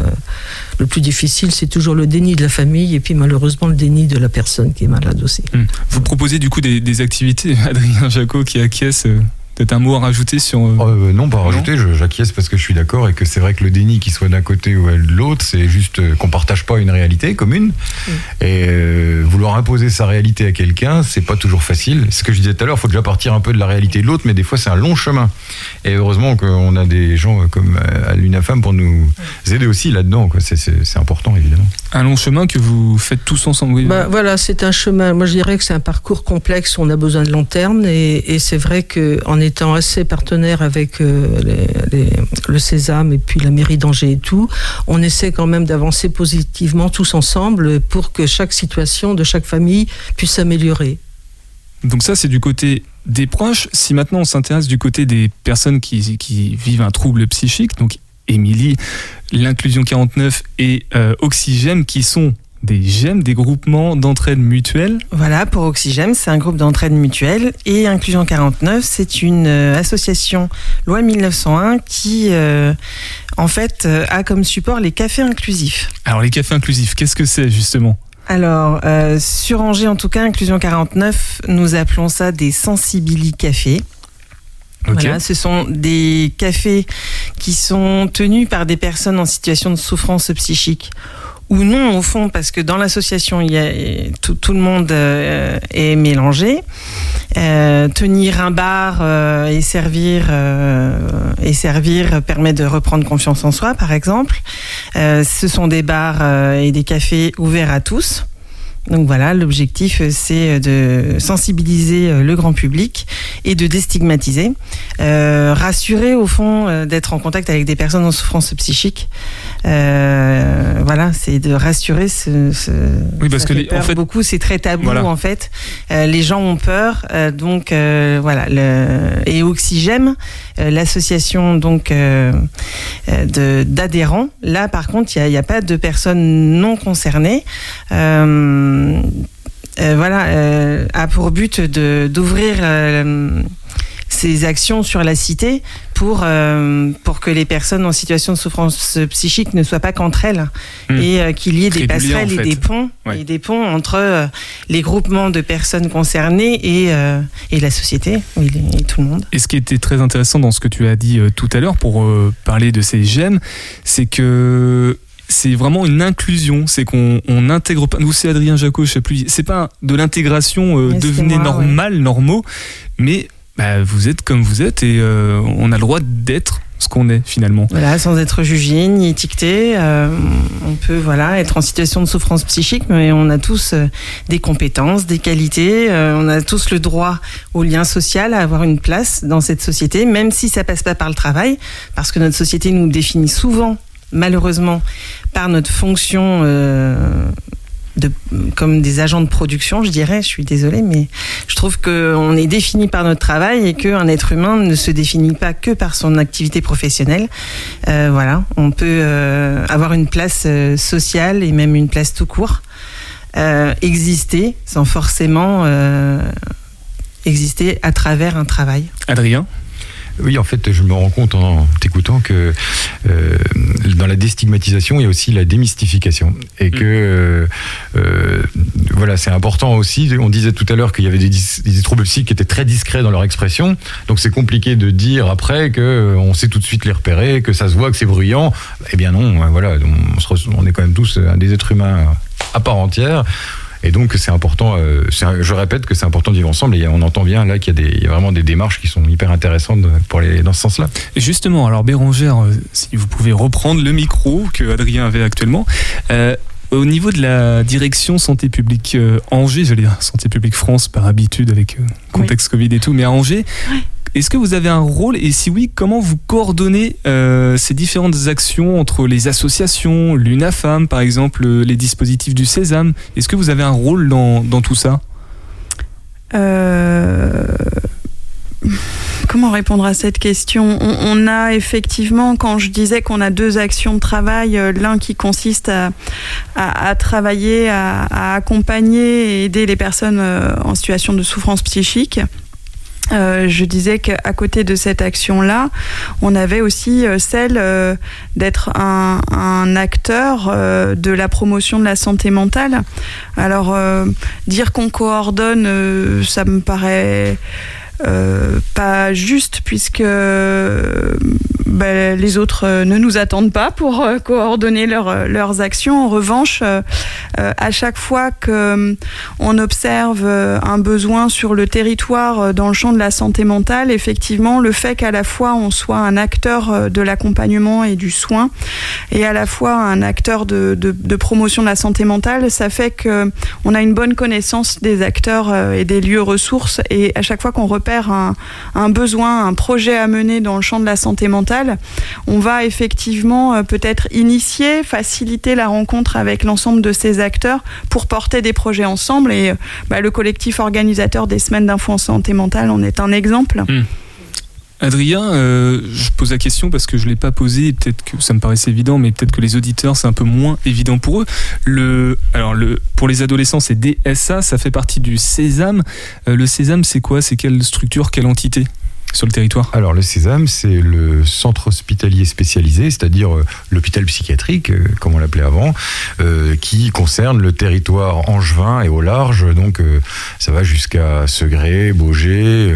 G: Le plus difficile, c'est toujours le déni de la famille et puis, malheureusement, le déni de la personne qui est malade aussi.
B: Hmm. Vous proposez du coup des, des activités, Adrien Jacot qui acquiesce. euh, Peut-être un mot à rajouter sur. euh,
F: Euh, non, pas à rajouter, je- j'acquiesce parce que je suis d'accord et que c'est vrai que le déni, qu'il soit d'un côté ou de l'autre, c'est juste euh, qu'on partage pas une réalité commune. Et euh, vouloir imposer sa réalité à quelqu'un, c'est pas toujours facile. C'est ce que je disais tout à l'heure, il faut déjà partir un peu de la réalité de l'autre, mais des fois c'est un long chemin. Et heureusement qu'on a des gens comme l'UNAFAM pour nous aider aussi là-dedans. C'est- important, évidemment.
B: Un long chemin que vous faites tous ensemble. Oui.
G: Bah, voilà, c'est un chemin. Moi, je dirais que c'est un parcours complexe. On a besoin de long terme, et, et c'est vrai que en étant assez partenaire avec euh, le Sésame et puis la mairie d'Angers et tout, on essaie quand même d'avancer positivement tous ensemble pour que chaque situation de chaque famille puisse s'améliorer.
B: Donc ça, c'est du côté des proches. Si maintenant on s'intéresse du côté des personnes qui, qui vivent un trouble psychique, donc Émilie, l'inclusion 49 et euh, Oxygène, qui sont des GEM, des groupements d'entraide mutuelle.
D: Voilà, pour Oxygène, c'est un groupe d'entraide mutuelle. Et Inclusion 49, c'est une euh, association loi 1901 qui, euh, en fait, euh, a comme support les cafés inclusifs.
B: Alors les cafés inclusifs, qu'est-ce que c'est justement?
D: Alors, euh, sur Angers, en tout cas, Inclusion 49, nous appelons ça des Sensibili Cafés. Voilà, ce sont des cafés qui sont tenus par des personnes en situation de souffrance psychique ou non au fond parce que dans l'association il y a tout, le monde euh, est mélangé. Euh, tenir un bar euh, et servir euh, et servir permet de reprendre confiance en soi par exemple. Euh, ce sont des bars et des cafés ouverts à tous donc voilà, l'objectif, euh, c'est de sensibiliser euh, le grand public et de déstigmatiser, euh, rassurer au fond euh, d'être en contact avec des personnes en souffrance psychique. Euh, voilà, c'est de rassurer. Ce, ce-
B: Oui, parce que
D: fait
B: les- en fait-
D: beaucoup, c'est très tabou
B: Voilà.
D: en fait. Euh, les gens ont peur, euh, donc euh, voilà. Le, et Oxygène, euh, l'association donc euh, euh, de d'adhérents. Là, par contre, il n'y a, a pas de personnes non concernées. Euh, euh, voilà, euh, a pour but de d'ouvrir euh, ces actions sur la cité pour euh, pour que les personnes en situation de souffrance psychique ne soient pas qu'entre elles
B: Hmm.
D: et euh, qu'il y ait des passerelles
B: en
D: et des ponts
B: Ouais.
D: et des ponts entre euh, les groupements de personnes concernées et euh, et la société et, et tout le monde.
B: Et ce qui était très intéressant dans ce que tu as dit euh, tout à l'heure pour euh, parler de ces GEM, c'est que c'est vraiment une inclusion, c'est qu'on on intègre pas. Nous, c'est Adrien Jacot, je sais plus. C'est pas de l'intégration, euh, devenez
D: moi,
B: normal, normaux, mais bah, vous êtes comme vous êtes et euh, on a le droit d'être ce qu'on est finalement.
D: Voilà, sans être jugé ni étiqueté, euh, on peut voilà être en situation de souffrance psychique, mais on a tous euh, des compétences, des qualités, euh, on a tous le droit au lien social, à avoir une place dans cette société, même si ça passe pas par le travail, parce que notre société nous définit souvent, malheureusement, par notre fonction. euh, de, comme des agents de production, je dirais. Je suis désolée, mais je trouve qu'on est défini par notre travail et qu'un être humain ne se définit pas que par son activité professionnelle. Euh, voilà, on peut euh, avoir une place sociale et même une place tout court, exister sans forcément exister à travers un travail.
B: Adrien?
F: Oui, en fait, je me rends compte en t'écoutant que euh, dans la déstigmatisation, il y a aussi la démystification. Et que, euh, euh, voilà, c'est important aussi. On disait tout à l'heure qu'il y avait des, troubles psychiques qui étaient très discrets dans leur expression. Donc, c'est compliqué de dire après que euh, on sait tout de suite les repérer, que ça se voit, que c'est bruyant. Eh bien non, hein, voilà, on, se on est quand même tous euh, des êtres humains à part entière. Et donc c'est important, je répète que c'est important de vivre ensemble et on entend bien là qu'il y, a vraiment des démarches qui sont hyper intéressantes pour aller dans ce sens-là.
B: Justement, alors Bérangère, si vous pouvez reprendre le micro que Adrien avait actuellement. Au niveau de la direction santé publique Angers, j'allais dire santé publique France par habitude avec contexte Covid et tout, mais à Angers, est-ce que vous avez un rôle et si oui, comment vous coordonnez euh, ces différentes actions entre les associations, l'UNAFAM par exemple, euh, les dispositifs du Sésame? Est-ce que vous avez un rôle dans, tout ça?
C: Euh, Comment répondre à cette question? On, a effectivement, quand je disais qu'on a deux actions de travail, l'un qui consiste à, travailler, à, accompagner et aider les personnes en situation de souffrance psychique euh, je disais qu'à côté de cette action-là, on avait aussi euh, celle euh, d'être un, un, acteur de la promotion de la santé mentale. Alors, dire qu'on coordonne, ça me paraît pas juste puisque ben, les autres euh, ne nous attendent pas pour euh, coordonner euh, leurs actions. En revanche, à chaque fois qu'on observe un besoin sur le territoire dans le champ de la santé mentale, effectivement, le fait qu'à la fois on soit un acteur de l'accompagnement et du soin et à la fois un acteur de, promotion de la santé mentale, ça fait qu'on a une bonne connaissance des acteurs et des lieux ressources et à chaque fois qu'on repère un, besoin, un projet à mener dans le champ de la santé mentale, on va effectivement euh, peut-être initier, faciliter la rencontre avec l'ensemble de ces acteurs pour porter des projets ensemble. Et euh, bah, le collectif organisateur des semaines d'info en santé mentale en est un exemple.
B: Hmm. Adrien, euh, je pose la question parce que je ne l'ai pas posée, peut-être que ça me paraissait évident, mais peut-être que les auditeurs, c'est un peu moins évident pour eux. Alors, pour les adolescents, c'est DSA, ça fait partie du Sésame. le Sésame, c'est quoi? C'est quelle structure, quelle entité? Sur le territoire
F: Alors le Sésame, c'est le centre hospitalier spécialisé, c'est-à-dire euh, l'hôpital psychiatrique, euh, comme on l'appelait avant, euh, qui concerne le territoire angevin et au large. Donc ça va jusqu'à Segré, Beaugé,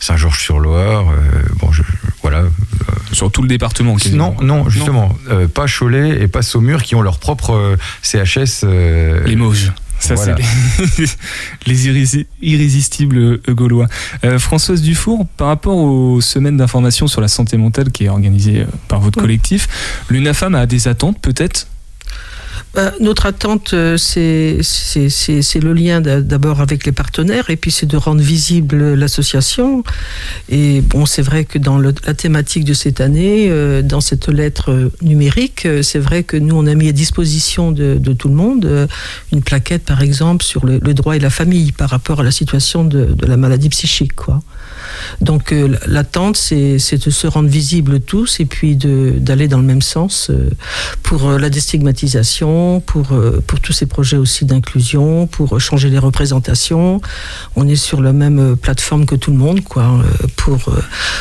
F: Saint-Georges-sur-Loire. bon, voilà.
B: Sur tout le département
F: Non, non, justement, pas Cholet et pas Saumur qui ont leur propre CHS.
B: Les Ça, c'est les, irrésistibles euh, gaulois. Euh, Françoise Dufour, par rapport aux semaines d'information sur la santé mentale qui est organisée euh, par votre collectif, l'UNAFAM a des attentes peut-être
G: bah, notre attente, euh, c'est le lien d'abord avec les partenaires et puis c'est de rendre visible l'association. Et bon, c'est vrai que dans la thématique de cette année, euh, dans cette lettre numérique, euh, c'est vrai que nous, on a mis à disposition de, tout le monde une plaquette, par exemple, sur le, droit et la famille par rapport à la situation de, de la maladie psychique. Quoi. Donc euh, l'attente, c'est de se rendre visible tous et puis d'aller dans le même sens euh, pour euh, la déstigmatisation, pour, tous ces projets aussi d'inclusion, pour changer les représentations. On est sur la même plateforme que tout le monde, quoi, pour,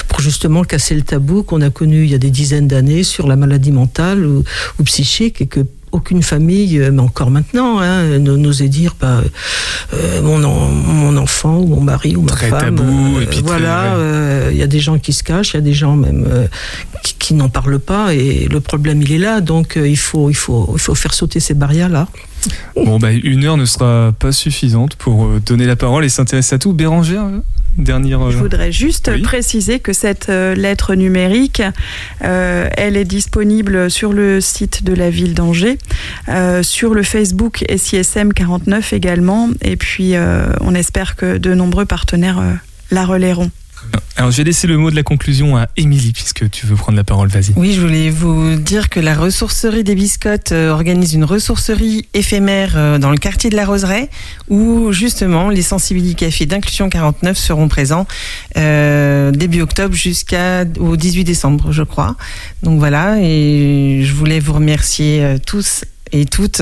G: pour justement casser le tabou qu'on a connu il y a des dizaines d'années sur la maladie mentale ou, ou psychique et que aucune famille, euh, mais encore maintenant, hein, n'osait dire bah, euh, mon, mon, enfant ou mon mari ou ma
B: très
G: femme.
B: Tabou, et puis
G: voilà, euh, il y a des gens qui se cachent, il y a des gens même qui, n'en parlent pas, et le problème il est là. Donc il faut, il faut, il faut faire sauter ces barrières là.
B: Bon, bah, une heure ne sera pas suffisante pour donner la parole et s'intéresser à tout. Bérangère
C: dernière. Je voudrais juste préciser que cette euh, lettre numérique, euh, elle est disponible sur le site de la ville d'Angers, euh, sur le Facebook SISM 49 également, et puis on espère que de nombreux partenaires la relaieront.
B: Alors, je vais laisser le mot de la conclusion à Émilie, puisque tu veux prendre la parole. Vas-y.
D: Oui, je voulais vous dire que la ressourcerie des Biscottes euh, organise une ressourcerie éphémère euh, dans le quartier de la Roseraie, où justement les sensibilités café d'inclusion 49 seront présents euh, début octobre jusqu'au 18 décembre, je crois. Donc voilà, et je voulais vous remercier tous et toutes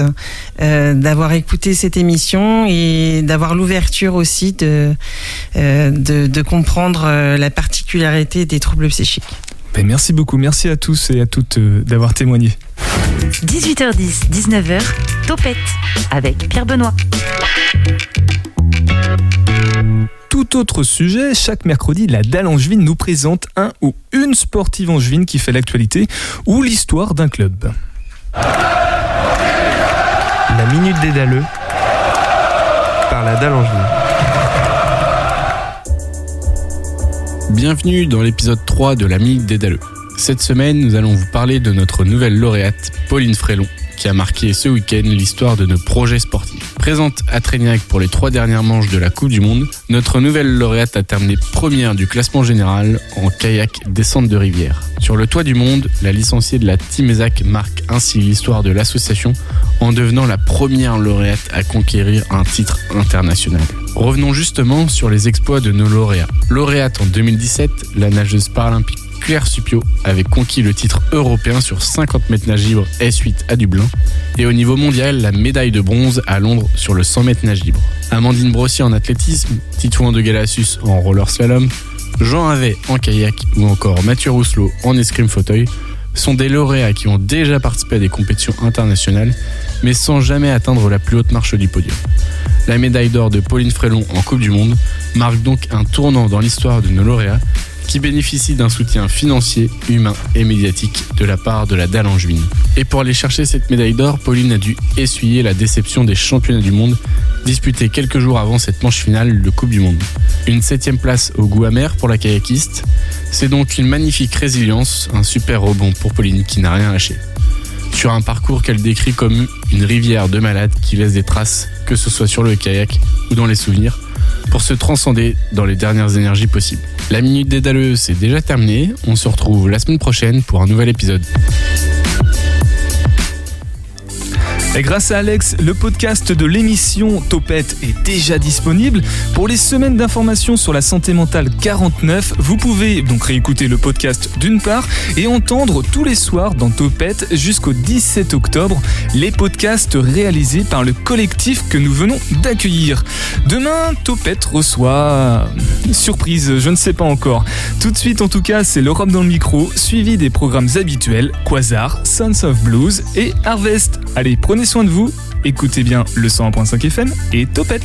D: euh, d'avoir écouté cette émission et d'avoir l'ouverture aussi de, euh, de, comprendre euh, la particularité des troubles psychiques.
B: Ben merci beaucoup, merci à tous et à toutes d'avoir témoigné.
A: 18h10, 19h, Topette avec Pierre Benoît.
B: Tout autre sujet, chaque mercredi, la Dalle Angevine nous présente un ou une sportive angevine qui fait l'actualité ou l'histoire d'un club.
J: La Minute des Dalleux, par la dalle
K: Bienvenue dans l'épisode 3 de la Minute des Daleux. Cette semaine, nous allons vous parler de notre nouvelle lauréate, Pauline Frélon, qui a marqué ce week-end l'histoire de nos projets sportifs. Présente à Trégnac pour les trois dernières manches de la Coupe du Monde, notre nouvelle lauréate a terminé première du classement général en kayak descente de rivière. Sur le toit du monde, la licenciée de la Team ESAC marque ainsi l'histoire de l'association en devenant la première lauréate à conquérir un titre international. Revenons justement sur les exploits de nos lauréats. Lauréate en 2017, la nageuse paralympique Claire Supio avait conquis le titre européen sur 50 mètres nage libre S8 à Dublin et au niveau mondial la médaille de bronze à Londres sur le 100 mètres nage libre. Amandine Brossier en athlétisme, Titouan de Galassus en roller slalom, Jean Havet en kayak ou encore Mathieu Rousselot en escrime fauteuil sont des lauréats qui ont déjà participé à des compétitions internationales mais sans jamais atteindre la plus haute marche du podium. La médaille d'or de Pauline Frélon en Coupe du Monde marque donc un tournant dans l'histoire de nos lauréats qui bénéficie d'un soutien financier, humain et médiatique de la part de la dalle angevine. Et pour aller chercher cette médaille d'or, Pauline a dû essuyer la déception des championnats du monde disputés quelques jours avant cette manche finale de Coupe du Monde. Une septième place au goût amer pour la kayakiste, c'est donc une magnifique résilience, un super rebond pour Pauline qui n'a rien lâché. Sur un parcours qu'elle décrit comme une rivière de malades qui laisse des traces, que ce soit sur le kayak ou dans les souvenirs, pour se transcender dans les dernières énergies possibles. La minute des daleux, c'est déjà terminé. On se retrouve la semaine prochaine pour un nouvel épisode.
B: Grâce à Alex, le podcast de l'émission Topette est déjà disponible. Pour les semaines d'informations sur la santé mentale 49, vous pouvez donc réécouter le podcast d'une part et entendre tous les soirs dans Topette jusqu'au 17 octobre les podcasts réalisés par le collectif que nous venons d'accueillir. Demain, Topette reçoit... Surprise, je ne sais pas encore. Tout de suite en tout cas, c'est l'Europe dans le micro, suivi des programmes habituels Quasar, Sons of Blues et Harvest. Allez, prenez soin de vous, écoutez bien le 101.5 FM et Topette.